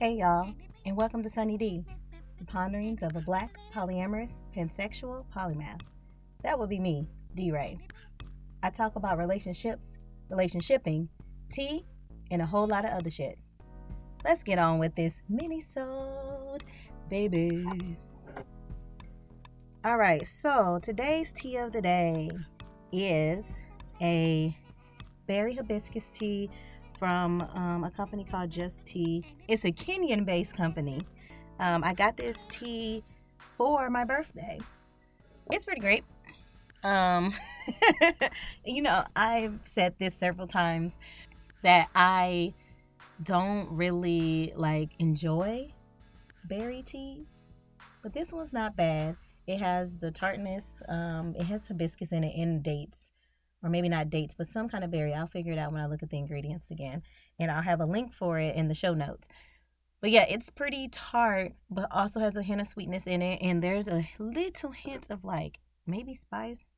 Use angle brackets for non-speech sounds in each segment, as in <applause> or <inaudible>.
Hey, y'all, and welcome to Sunny Dee, the ponderings of a black, polyamorous, pansexual polymath. That would be me, Dee Ray. I talk about relationships, relationshipping, tea, and a whole lot of other shit. Let's get on with this mini-sode, baby. All right, so today's tea of the day is a berry hibiscus tea from um, a company called JusTea. It's a Kenyan based company. Um, I got this tea for my birthday. It's pretty great. Um, <laughs> you know, I've said this several times that I don't really like enjoy berry teas, but this one's not bad. It has the tartness, um, it has hibiscus in it and dates or maybe not dates, but some kind of berry. I'll figure it out when I look at the ingredients again. And I'll have a link for it in the show notes. But yeah, it's pretty tart, but also has a hint of sweetness in it. And there's a little hint of like maybe spice.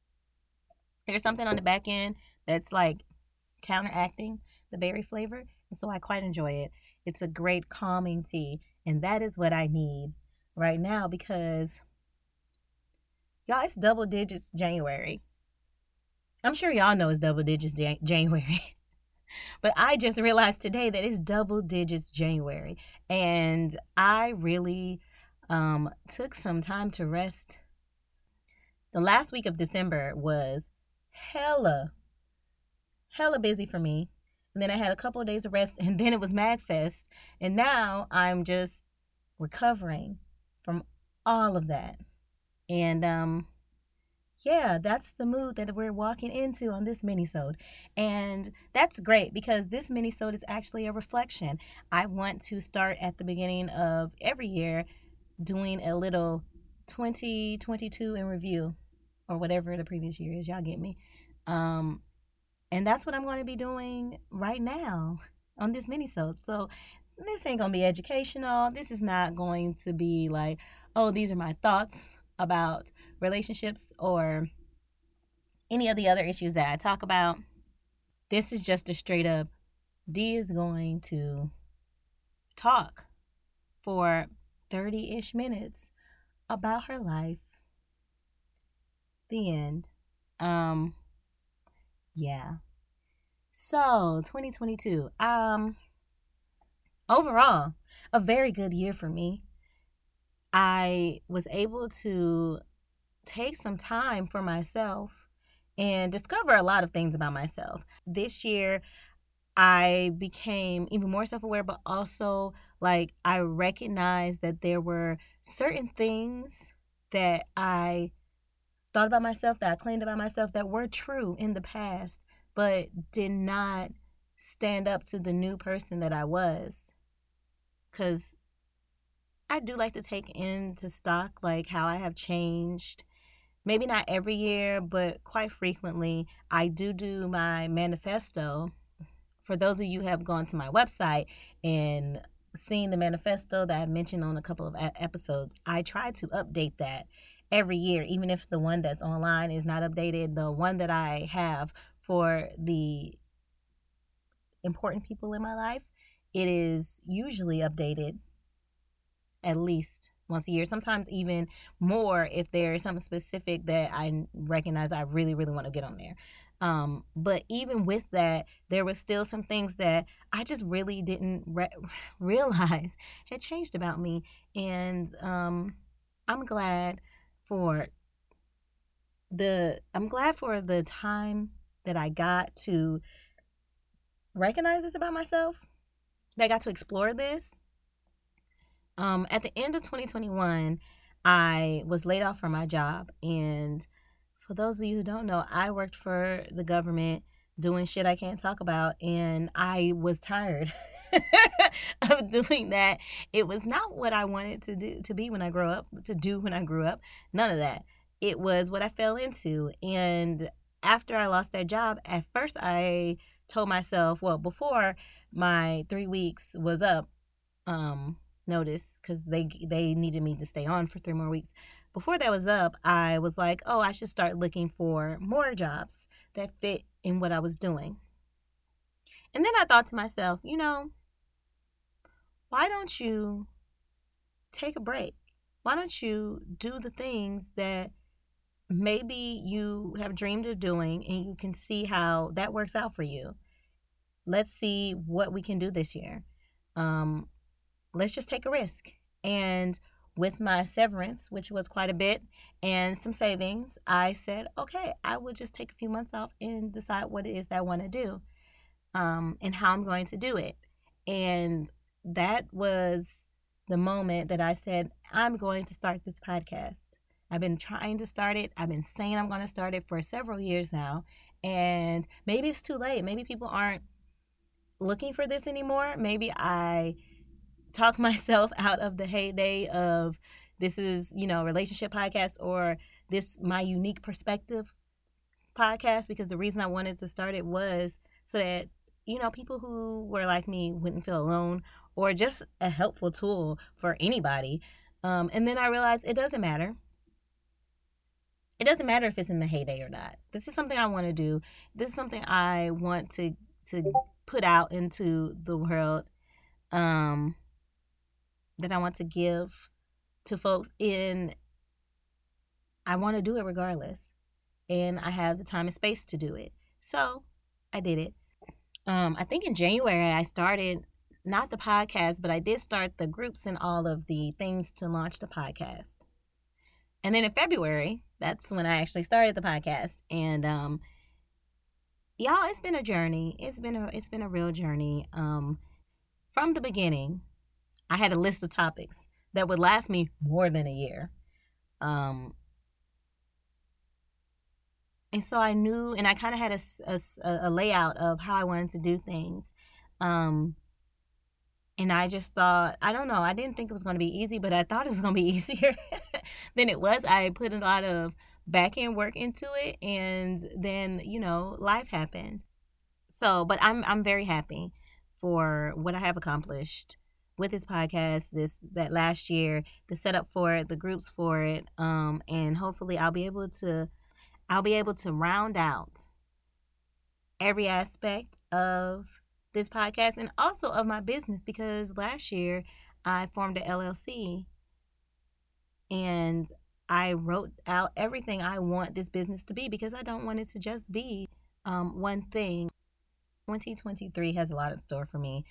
There's something on the back end that's like counteracting the berry flavor. And so I quite enjoy it. It's a great calming tea. And that is what I need right now because y'all, it's double digits January. I'm sure y'all know it's double digits January. <laughs> but I just realized today that it's double digits January. And I really um, took some time to rest. The last week of December was hella, hella busy for me. And then I had a couple of days of rest, <laughs> and then it was MagFest. And now I'm just recovering from all of that. And um, yeah, that's the mood that we're walking into on this minisode. And that's great because this minisode is actually a reflection. I want to start at the beginning of every year doing a little 2022 in review or whatever the previous year is. Y'all get me. Um, and that's what I'm going to be doing right now on this minisode. So this ain't going to be educational. This is not going to be like, oh, these are my thoughts about relationships or any of the other issues that I talk about. This is just a straight up D is going to talk for 30 ish minutes about her life. The end. Um, yeah. So, 2022. Um, overall, a very good year for me. I was able to take some time for myself and discover a lot of things about myself. This year, I became even more self aware, but also like I recognized that there were certain things that I thought about myself, that I claimed about myself that were true in the past, but did not stand up to the new person that I was. Because I do like to take into stock like how I have changed. Maybe not every year, but quite frequently. I do do my manifesto. For those of you who have gone to my website and seen the manifesto that I mentioned on a couple of episodes, I try to update that every year, even if the one that's online is not updated. The one that I have for the important people in my life, it is usually updated at least once a year, sometimes even more if there's something specific that I recognize I really, really want to get on there. Um, but even with that, there was still some things that I just really didn't re- <laughs> realize had changed about me. And um, I'm glad for the I'm glad for the time that I got to recognize this about myself. That I got to explore this um, at the end of 2021, I was laid off from my job. And for those of you who don't know, I worked for the government doing shit I can't talk about. And I was tired <laughs> of doing that. It was not what I wanted to do, to be when I grow up, to do when I grew up. None of that. It was what I fell into. And after I lost that job, at first I told myself, well, before my three weeks was up, um, notice because they they needed me to stay on for three more weeks. Before that was up, I was like, oh, I should start looking for more jobs that fit in what I was doing. And then I thought to myself, you know, why don't you take a break? Why don't you do the things that maybe you have dreamed of doing and you can see how that works out for you? Let's see what we can do this year. Um, let's just take a risk. And with my severance, which was quite a bit, and some savings, I said, okay, I will just take a few months off and decide what it is that I want to do um, and how I'm going to do it. And that was the moment that I said, I'm going to start this podcast. I've been trying to start it. I've been saying I'm going to start it for several years now. And maybe it's too late. Maybe people aren't looking for this anymore. Maybe I talk <laughs> myself out of the heyday of this is, you know, relationship podcast or this my unique perspective podcast because the reason I wanted to start it was so that you know people who were like me wouldn't feel alone or just a helpful tool for anybody. Um, and then I realized it doesn't matter. It doesn't matter if it's in the heyday or not. This is something I want to do. This is something I want to to put out into the world. Um, that I want to give to folks in I want to do it regardless. And I have the time and space to do it. So I did it. Um, I think in January I started not the podcast, but I did start the groups and all of the things to launch the podcast. And then in February, that's when I actually started the podcast. And um y'all, it's been a journey. It's been a it's been a real journey. Um from the beginning, I had a list of topics that would last me more than a year. Um, and so I knew, and I kind of had a, a, a, layout of how I wanted to do things. Um, and I just thought, I don't know, I didn't think it was going to be easy, but I thought it was going to be <laughs> easier than it was. I put a lot of back end work into it, and then you know, life happened. So, but I'm I'm very happy for what I have accomplished with his podcast this that last year, the setup for it, the groups for it, um, and hopefully I'll be able to I'll be able to round out every aspect of this podcast and also of my business because last year I formed an LLC and I wrote out everything I want this business to be because I don't want it to just be um, one thing. 2023 has a lot in store for me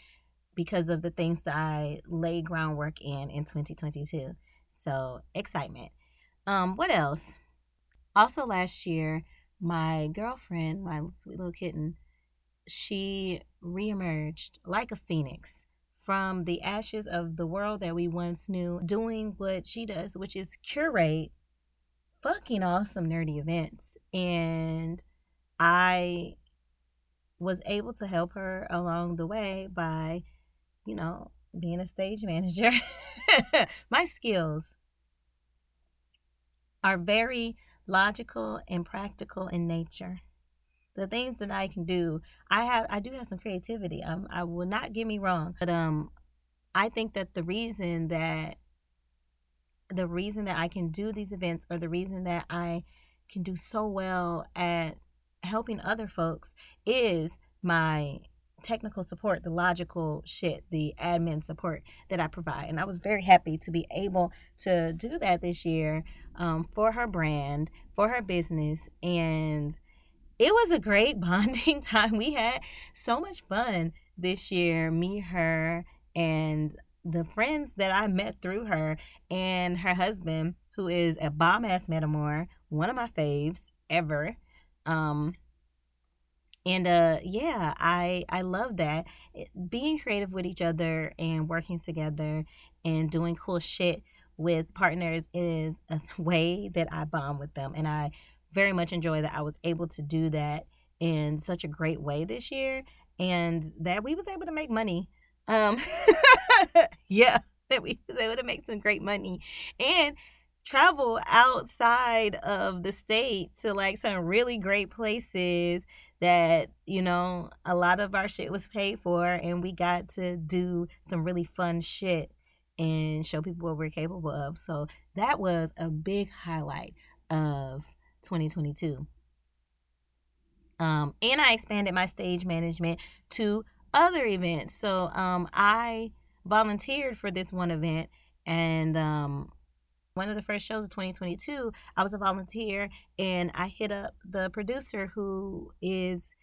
because of the things that I laid groundwork in in 2022. So, excitement. Um, what else? Also, last year, my girlfriend, my sweet little kitten, she reemerged like a phoenix from the ashes of the world that we once knew, doing what she does, which is curate fucking awesome nerdy events. And I was able to help her along the way by you know, being a stage manager, <laughs> my skills are very logical and practical in nature. The things that I can do, I have, I do have some creativity. Um, I will not get me wrong, but um, I think that the reason that the reason that I can do these events, or the reason that I can do so well at helping other folks, is my technical support, the logical shit, the admin support that I provide. And I was very happy to be able to do that this year um, for her brand, for her business. And it was a great <laughs> bonding time. We had so much fun this year, me, her, and the friends that I met through her and her husband, who is a bomb ass metamor, one of my faves ever. Um, and uh yeah i i love that. Being creative with each other and working together and doing cool shit with partners is a <laughs> way that i bond with them and i very much enjoy that i was able to do that in such a great way this year and that we was able to make money um <laughs> yeah that we was able to make some great money and travel outside of the state to like some really great places that you know a lot of our shit was paid for and we got to do some really fun shit and show people what we're capable of. So that was a big highlight of 2022 um, and i expanded my stage management to other events. So um, i volunteered for this one event and um one of the first shows of 2022 i was a volunteer and i hit up the producer who is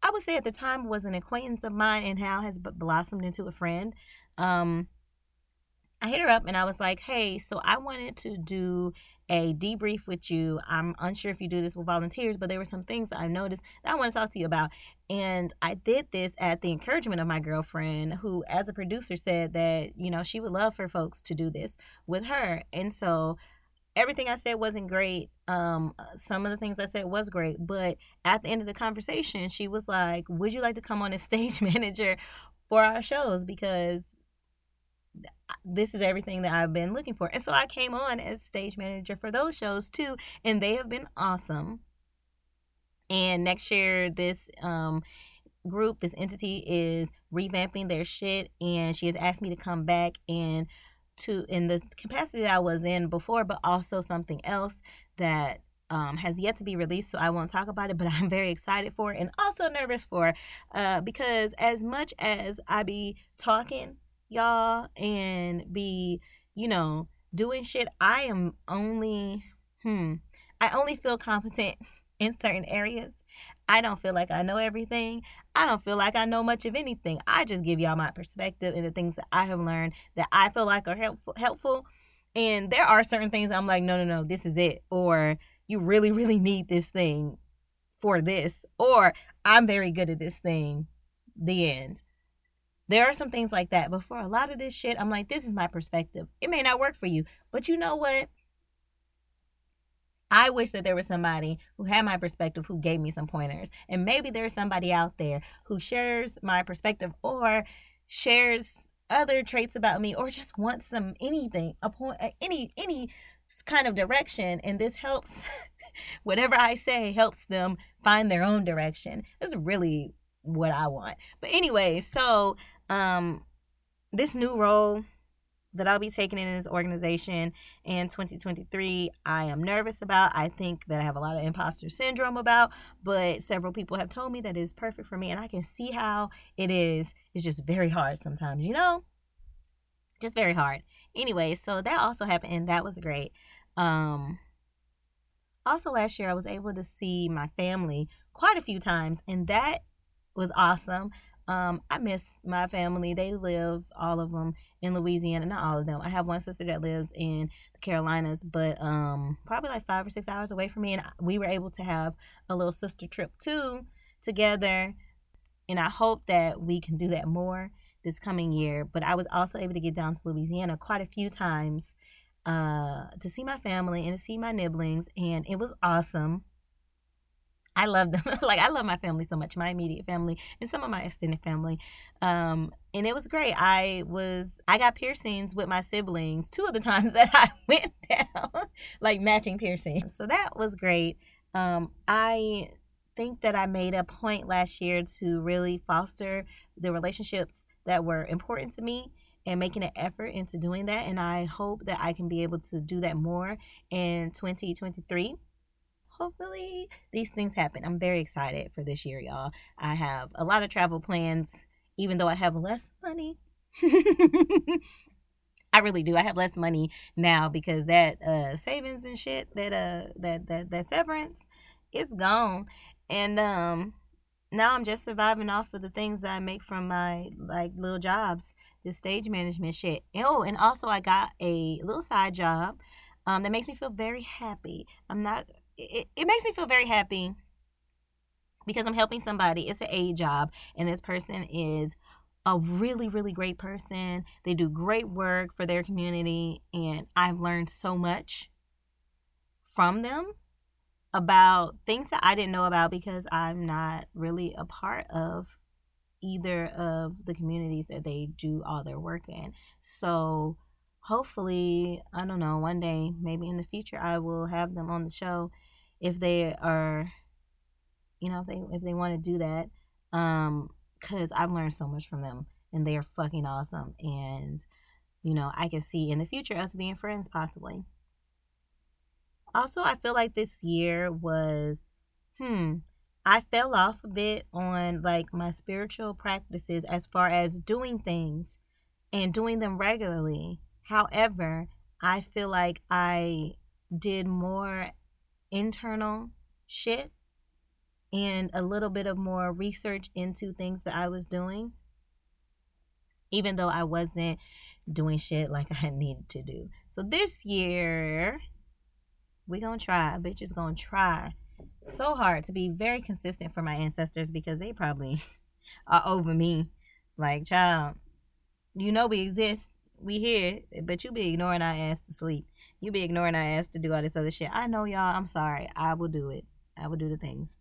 i would say at the time was an acquaintance of mine and how has blossomed into a friend. Um I hit her up and I was like, hey, so I wanted to do a debrief with you. I'm unsure if you do this with volunteers, but there were some things I noticed that I want to talk to you about. And I did this at the encouragement of my girlfriend, who, as a producer, said that, you know, she would love for folks to do this with her. And so everything I said wasn't great. Um, some of the things I said was great, but at the end of the conversation, she was like, "Would you like to come on as <laughs> stage manager for our shows?" Because this is everything that I've been looking for. And so I came on as stage manager for those shows too, and they have been awesome. And next year, this um, group, this entity is revamping their shit, and she has asked me to come back and to in the capacity that I was in before, but also something else that um, has yet to be released, so I won't talk about it. But I'm very excited for it and also nervous for, uh, because as much as I be talking y'all and be, you know, doing shit. I am only, hmm, I only feel competent <laughs> in certain areas. I don't feel like I know everything. I don't feel like I know much of anything. I just give y'all my perspective and the things that I have learned that I feel like are helpful. helpful. And there are certain things I'm like, no, no, no, this is it. Or you really, really need this thing for this. Or I'm very good at this thing. The end. There are some things like that. But for a lot of this shit, I'm like, this is my perspective. It may not work for you, but you know what? I wish that there was somebody who had my perspective who gave me some pointers. And maybe there's somebody out there who shares my perspective or shares other traits about me or just wants some anything, a point any any kind of direction and this helps <laughs> whatever I say helps them find their own direction. That's really what I want. But anyway, so um, this new role that I'll be taking in this organization in 2023, I am nervous about. I think that I have a lot of imposter syndrome about, but several people have told me that it is perfect for me, and I can see how it is. It's just very hard sometimes, you know? Just very hard. Anyway, so that also happened, and that was great. Um, also, last year, I was able to see my family quite a few times, and that was awesome. Um, I miss my family. They live, all of them, in Louisiana. Not all of them. I have one sister that lives in the Carolinas, but um, probably like five or six hours away from me. And we were able to have a little sister trip too together. And I hope that we can do that more this coming year. But I was also able to get down to Louisiana quite a few times uh, to see my family and to see my nibblings. And it was awesome. I love them. <laughs> like I love my family so much, my immediate family and some of my extended family. Um, and it was great. I was I got piercings with my siblings two of the <laughs> times that I <laughs> went down, like matching piercings. So that was great. Um, I think that I made a point last year to really foster the relationships that were important to me and making an effort into doing that. And I hope that I can be able to do that more in 2023 hopefully these things happen. I'm very excited for this year, y'all. I have a lot of travel plans, even though I have less money. <laughs> I really do. I have less money now because that uh savings and shit, that uh that that that severance, it's gone. And um now I'm just surviving off of the things I make from my like little jobs, the stage management shit. Oh, and also I got a little side job um, that makes me feel very happy. I'm not it, it makes me feel very happy because I'm helping somebody. It's an aid job, and this person is a really, really great person. They do great work for their community, and I've learned so much from them about things that I didn't know about because I'm not really a part of either of the communities that they do all their work in. So hopefully, I don't know, one day, maybe in the future, I will have them on the show if they are you know if they if they want to do that um because i've learned so much from them and they are fucking awesome and you know i can see in the future us being friends possibly also i feel like this year was hmm i fell off a bit on like my spiritual practices as far as doing things and doing them regularly. However, I feel like I did more internal shit and a little bit of more research into things that I was doing, even though I wasn't doing shit like <laughs> I needed to do. So this year, we gonna try. Bitch is gonna try so hard to be very consistent for my ancestors because they probably <laughs> are over me. Like, child, you know we exist. We here, but you be ignoring our ass to sleep. You be ignoring our ass to do all this other shit. I know y'all. I'm sorry. I will do it. I will do the things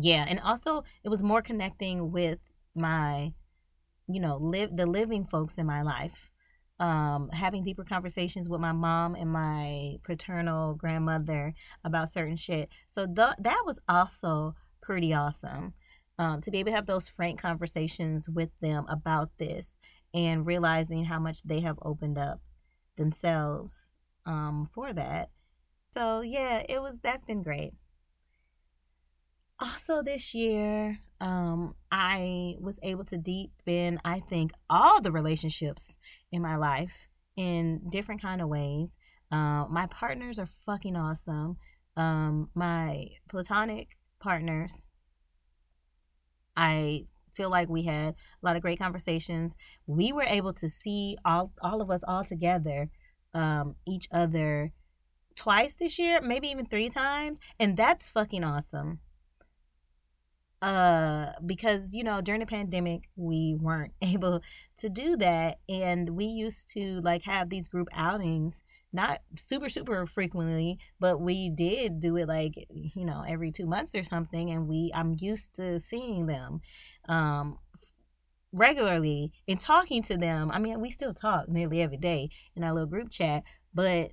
yeah and also it was more connecting with my you know live the living folks in my life um, having deeper conversations with my mom and my paternal grandmother about certain shit so th- that was also pretty awesome um, to be able to have those frank conversations with them about this and realizing how much they have opened up themselves um, for that. So yeah it was that's been great. Also this year um i was able to deepen i think all the relationships in my life in different kind of ways. Uh, my partners are fucking awesome. Um my platonic partners i feel like we had a lot of great conversations. We were able to see all all of us all together um each other twice this year maybe even three times and that's fucking awesome uh because you know during the pandemic we weren't <laughs> able to do that and we used to like have these group outings not super super frequently but we did do it like you know every 2 months or something and we I'm used to seeing them um regularly and talking to them. I mean we still talk nearly every day in our little group chat but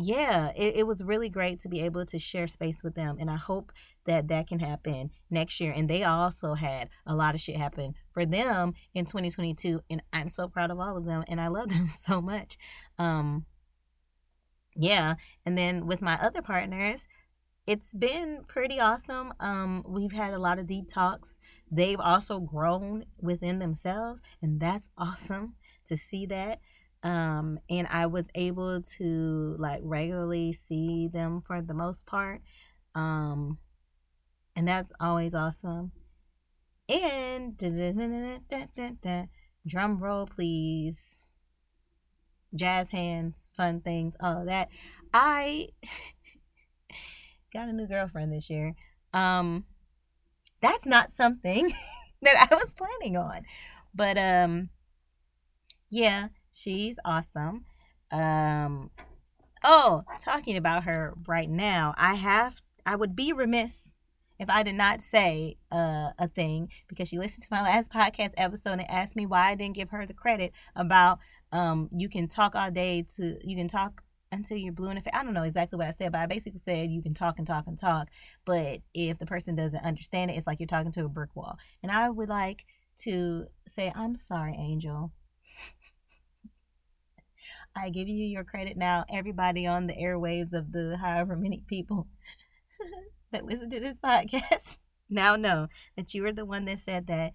yeah, it, it was really great to be able to share space with them. And I hope that that can happen next year. And they also had a lot of shit happen for them in 2022. And I'm so proud of all of them. And I love <laughs> them so much. Um, yeah. And then with my other partners, it's been pretty awesome. Um, we've had a lot of deep talks. They've also grown within themselves, and that's awesome to see that um and i was able to like regularly see them for the most part um and that's always awesome. And drum roll please. Jazz hands fun things all of that. I <laughs> got a new girlfriend this year. Um that's not something <laughs> that i was planning on but um yeah She's awesome. Um, oh, talking about her right now, I have I would be remiss if I did not say uh, a thing because she listened to my last podcast episode and asked me why I didn't give her the credit about um, you can talk all day to you can talk until you're blue in the face. I don't know exactly what I said, but I basically said you can talk and talk and talk, but if the person doesn't understand it, it's like you're talking to a brick wall. And I would like to say, I'm sorry, Angel. I give you your credit now, everybody on the airwaves of the however many people <laughs> that listen to this podcast <laughs> now know that you were the one that said that.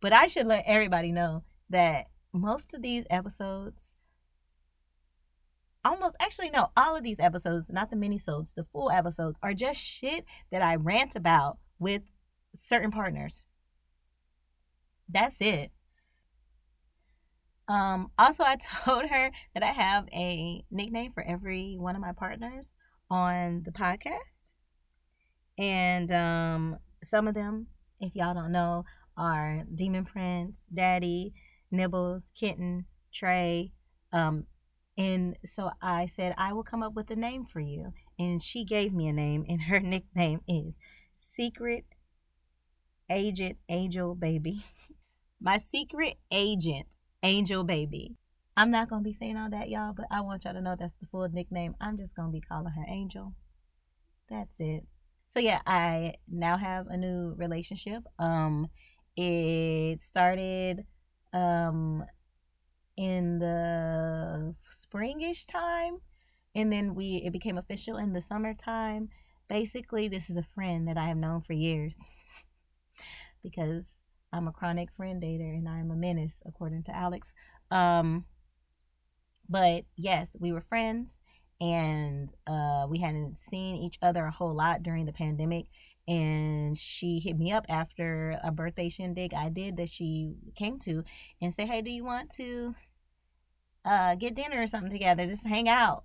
But I should let everybody know that most of these episodes, almost actually no, all of these episodes, not the mini-sodes, the full episodes, are just shit that I rant about with certain partners. That's it. Um, also, I <laughs> told her that I have a nickname for every one of my partners on the podcast. And um, some of them, if y'all don't know, are Demon Prince, Daddy, Nibbles, Kitten, Trey. Um, and so I said, I will come up with a name for you. And she gave me a name, and her <laughs> nickname is Secret Agent Angel Baby. <laughs> My secret agent Angel Baby. I'm not gonna be saying all that, y'all, but I want y'all to know that's the full nickname. I'm just gonna be calling her Angel. That's it. So yeah, I now have a new relationship. Um, it started um in the springish time, and then we it became official in the summertime. Basically, this is a friend that I have known for years <laughs> because I'm a chronic friend dater and I'm a menace, according to Alex. Um, but yes, we were friends and uh, we hadn't seen each other a whole lot during the pandemic. And she hit me up after a birthday shindig I did that she came to and say, Hey, do you want to uh, get dinner or something together? Just hang out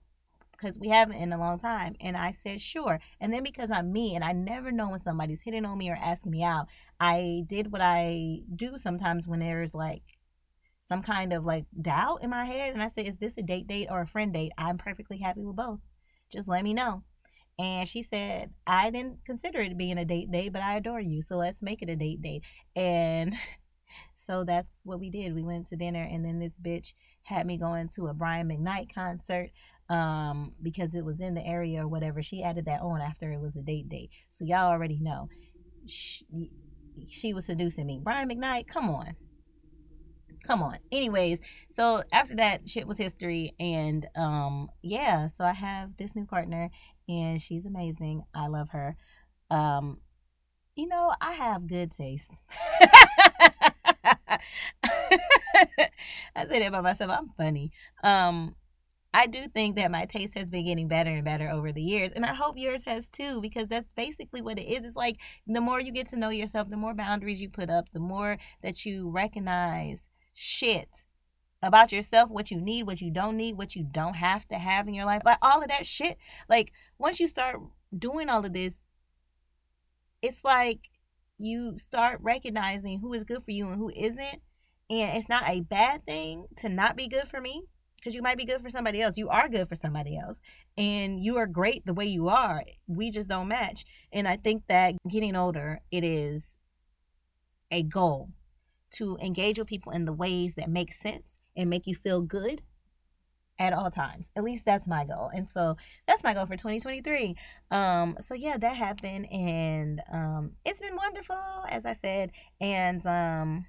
because we haven't in a long time. And I said, sure. And then because I'm me and I never know when somebody's hitting on me or asking me out, I did what I do sometimes when there's like some kind of like doubt in my head. And I said, is this a date date or a friend date? I'm perfectly happy with both. Just let me know. And she said, I didn't consider it being a date date, but I adore you. So let's make it a date date. And <laughs> so that's what we did. We went to dinner, and then this bitch had me going to a Brian McKnight concert um, because it was in the area or whatever. She added that on after it was a date date. So y'all already know. She, she was seducing me. Brian McKnight, come on. Come on. Anyways, so after that shit was history and um yeah, so I have this new partner and she's amazing. I love her. Um you know, I have good taste. <laughs> I say that by myself. I'm funny. Um I do think that my taste has been getting better and better over the years. And I hope yours has too, because that's basically what it is. It's like the more you get to know yourself, the more boundaries you put up, the more that you recognize shit about yourself, what you need, what you don't need, what you don't have to have in your life. Like all of that shit. Like once you start doing all of this, it's like you start recognizing who is good for you and who isn't. And it's not a bad thing to not be good for me because you might be good for somebody else. You are good for somebody else. And you are great the way you are. We just don't match. And I think that getting older, it is a goal to engage with people in the ways that make sense and make you feel good at all times. At least that's my goal. And so that's my goal for 2023. Um so yeah, that happened and um it's been wonderful as I said and um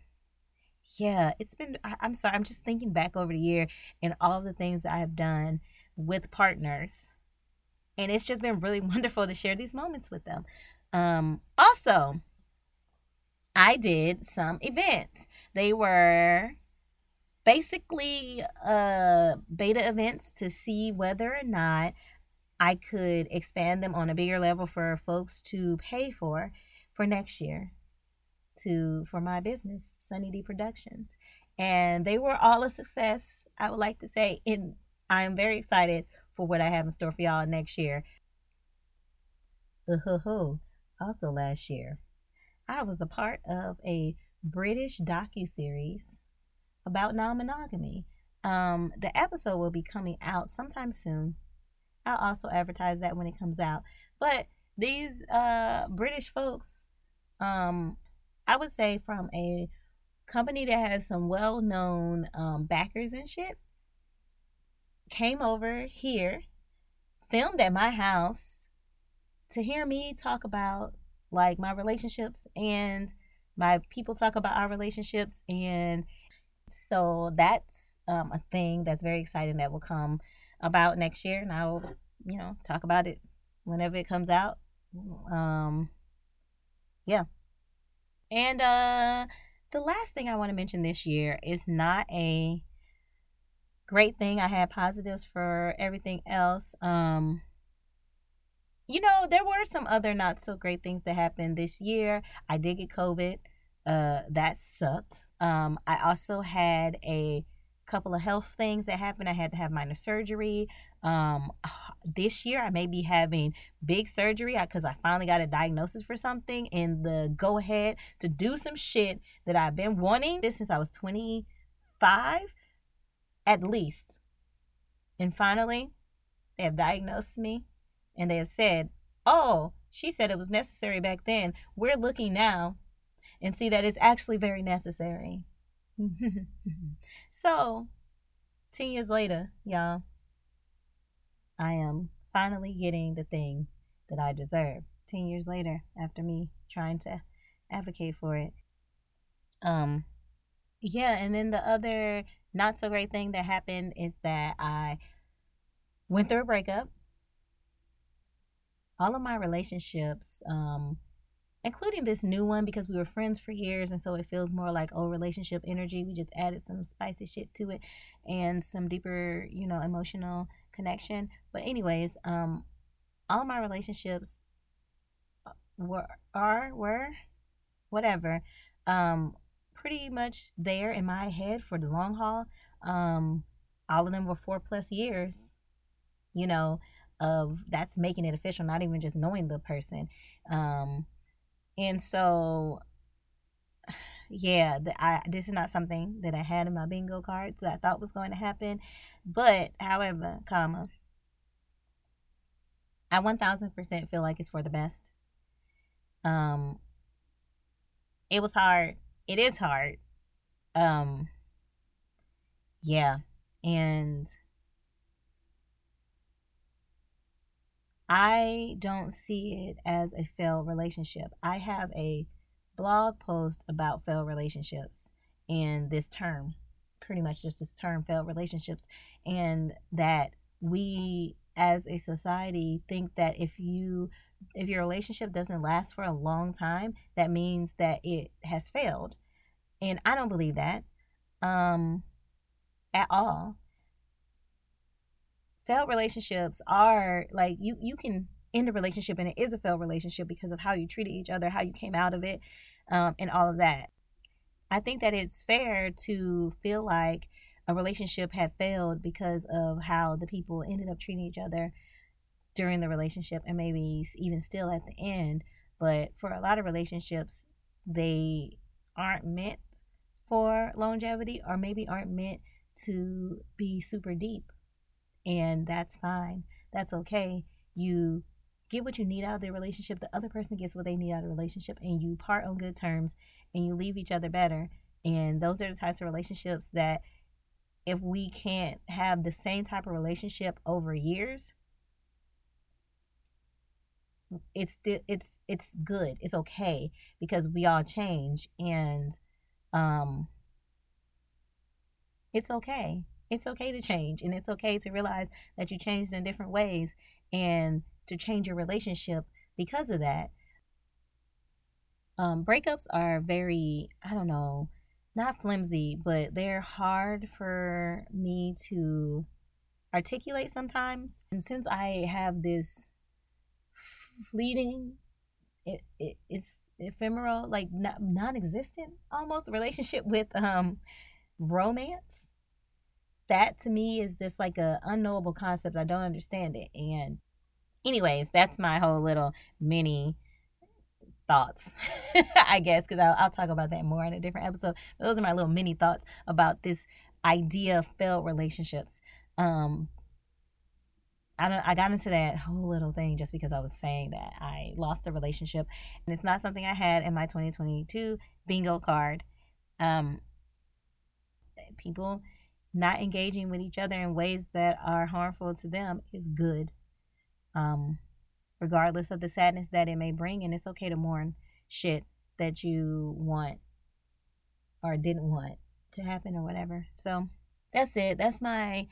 yeah, it's been, I, am sorry, I'm just thinking back over the year and all of the things I have done with partners. And it's just been really <laughs> wonderful to share these moments with them. Um, also, I did some events. They were basically uh, beta events to see whether or not I could expand them on a bigger level for folks to pay for for next year to for my business, Sunny Dee Productions. And they were all a success, I would like to say. And I am very excited for what I have in store for y'all next year. Uh-huh. Also last year, I was a part of a British docu-series about non-monogamy. Um, the episode will be coming out sometime soon. I'll also advertise that when it comes out. But these uh, British folks um, I would say from a company that has some well known um, backers and shit, came over here, filmed at my house to hear me talk about like my relationships and my people talk about our relationships. And so that's um, a thing that's very exciting that will come about next year. And I'll, you know, talk about it whenever it comes out. Um, yeah. And uh the last thing I want to mention this year is not a great thing. I had positives for everything else. Um you know, there were some other not so great things that happened this year. I did get COVID. Uh that sucked. Um I also had a couple of health things that happened. I had to have minor surgery. Um, <sighs> this year I may be having big surgery because I finally got a diagnosis for something and the go ahead to do some shit that I've been wanting this since I was 25 at least. And finally, they have diagnosed me and they have said, oh, she said it was necessary back then. We're looking now and see that it's actually very necessary. <laughs> so, 10 years later, y'all, I am finally getting the thing that I deserve. 10 years later, after me trying to advocate for it. Um, yeah, and then the other not so great thing that happened is that I went through a breakup. All of my relationships, um, including this new one because we were friends for years and so it feels more like old relationship energy. We just added some spicy shit to it and some deeper you know emotional connection. But anyways um all my relationships uh, were are were whatever um pretty much there in my head for the long haul. Um all of them were four plus years you know of that's making it official not even just knowing the person. Um and so, <sighs> yeah, the, I this is not something that I had in my bingo cards that I thought was going to happen. But, however, comma, I 1000% feel like it's for the best. Um it was hard. It is hard. Um yeah. And I don't see it as a failed relationship. I have a blog post about failed relationships and this term, pretty much just this term, failed relationships, and that we as a society think that if you if your relationship doesn't last for a long time, that means that it has failed. And I don't believe that um at all failed relationships are like you you can end a relationship and it is a failed relationship because of how you treated each other, how you came out of it, um, and all of that. I think that it's fair to feel like a relationship had failed because of how the people ended up treating each other during the relationship and maybe even still at the end. But for a lot of relationships, they aren't meant for longevity or maybe aren't meant to be super deep and that's fine. That's okay. You get what you need out of the relationship. The other person gets what they need out of the relationship, and you part on good terms and you leave each other better. And those are the types of relationships that if we can't have the same type of relationship over years, it's it's it's good. It's okay because we all change and um it's okay it's okay to change and it's okay to realize that you changed in different ways and to change your relationship because of that. Um, breakups are very, I don't know, not flimsy, but they're hard for me to articulate sometimes. And since I have this fleeting, it, it it's ephemeral, like non-existent almost relationship with um romance that to me is just like a unknowable concept. I don't understand it. And anyways, that's my whole little mini thoughts, <laughs> I guess, because I'll, I'll, talk about that more in a different episode. Those are my little mini thoughts about this idea of failed relationships. Um, I don't, I got into that whole little thing just because I was saying that I lost a relationship, and it's not something I had in my 2022 bingo card. Um, people not engaging with each other in ways that are harmful to them is good. Um, regardless of the sadness that it may bring, and it's okay to mourn shit that you want or didn't want to happen or whatever. So that's it. That's my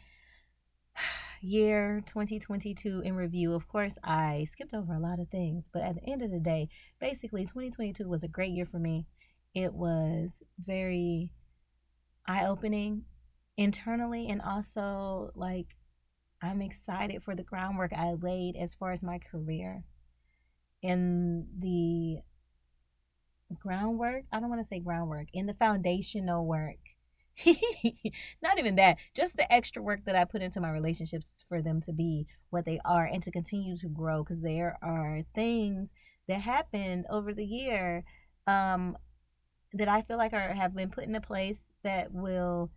<sighs> year 2022 in review. Of course, I skipped over a lot of things, but at the end of the day, basically 2022 was a great year for me. It was very eye opening internally and also like I'm excited for the groundwork I laid as far as my career. In the groundwork, I don't want to say groundwork, in the foundational work. <laughs> Not even that, just the extra work that I put into my relationships for them to be what they are and to continue to grow because there are things that happened over the year um, that I feel like are have been put into place that will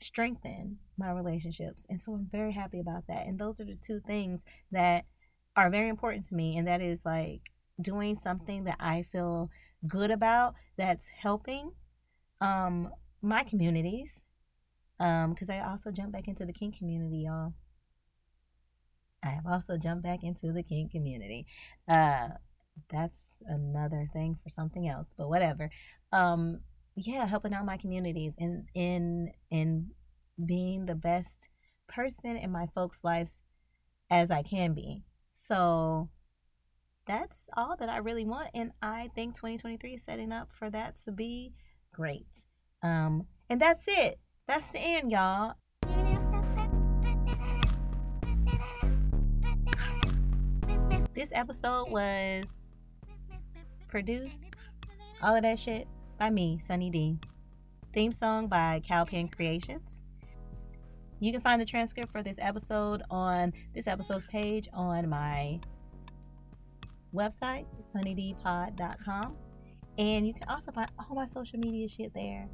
strengthen my relationships. And so I'm very happy about that. And those are the two things that are very important to me. And that is like doing something that I feel good about that's helping um, my communities. Um because um, I also jump back into the kink community, y'all. I have also jumped back into the kink community. Uh, that's another thing for something else, but whatever. Um, yeah, helping out my communities and in in being the best person in my folks' lives as I can be. So that's all that I really want. And I think 2023 is setting up for that to be great. Um, and that's it. That's the end, y'all. This episode was produced, all of that shit, by me, Sunny Dee. Theme song by CalPin Creations. You can find the transcript for this episode on this episode's page on my website, sunnydeepod.com. And you can also find all my social media shit there.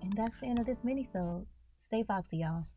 And that's the end of this mini-sode. Stay foxy, y'all.